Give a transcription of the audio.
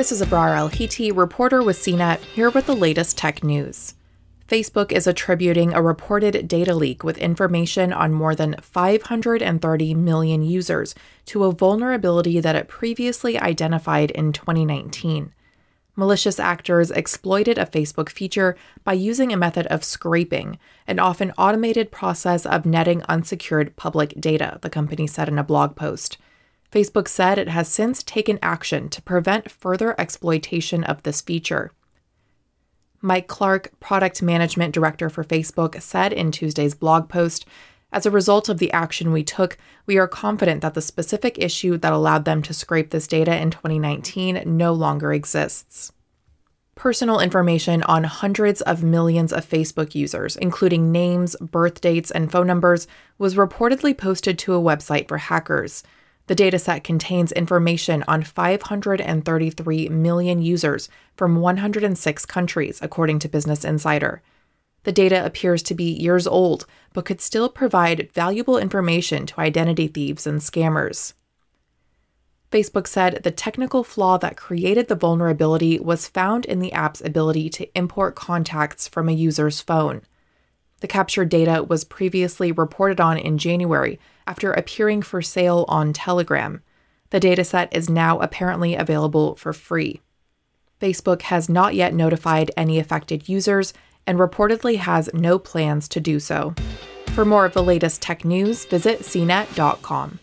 This is Abrar Al-Heeti, reporter with CNET, here with the latest tech news. Facebook is attributing a reported data leak with information on more than 530 million users to a vulnerability that it previously identified in 2019. Malicious actors exploited a Facebook feature by using a method of scraping, an often automated process of netting unsecured public data, the company said in a blog post. Facebook said it has since taken action to prevent further exploitation of this feature. Mike Clark, product management director for Facebook, said in Tuesday's blog post As a result of the action we took, we are confident that the specific issue that allowed them to scrape this data in 2019 no longer exists. Personal information on hundreds of millions of Facebook users, including names, birth dates, and phone numbers, was reportedly posted to a website for hackers. The dataset contains information on 533 million users from 106 countries, according to Business Insider. The data appears to be years old, but could still provide valuable information to identity thieves and scammers. Facebook said the technical flaw that created the vulnerability was found in the app's ability to import contacts from a user's phone. The captured data was previously reported on in January after appearing for sale on Telegram. The dataset is now apparently available for free. Facebook has not yet notified any affected users and reportedly has no plans to do so. For more of the latest tech news, visit cnet.com.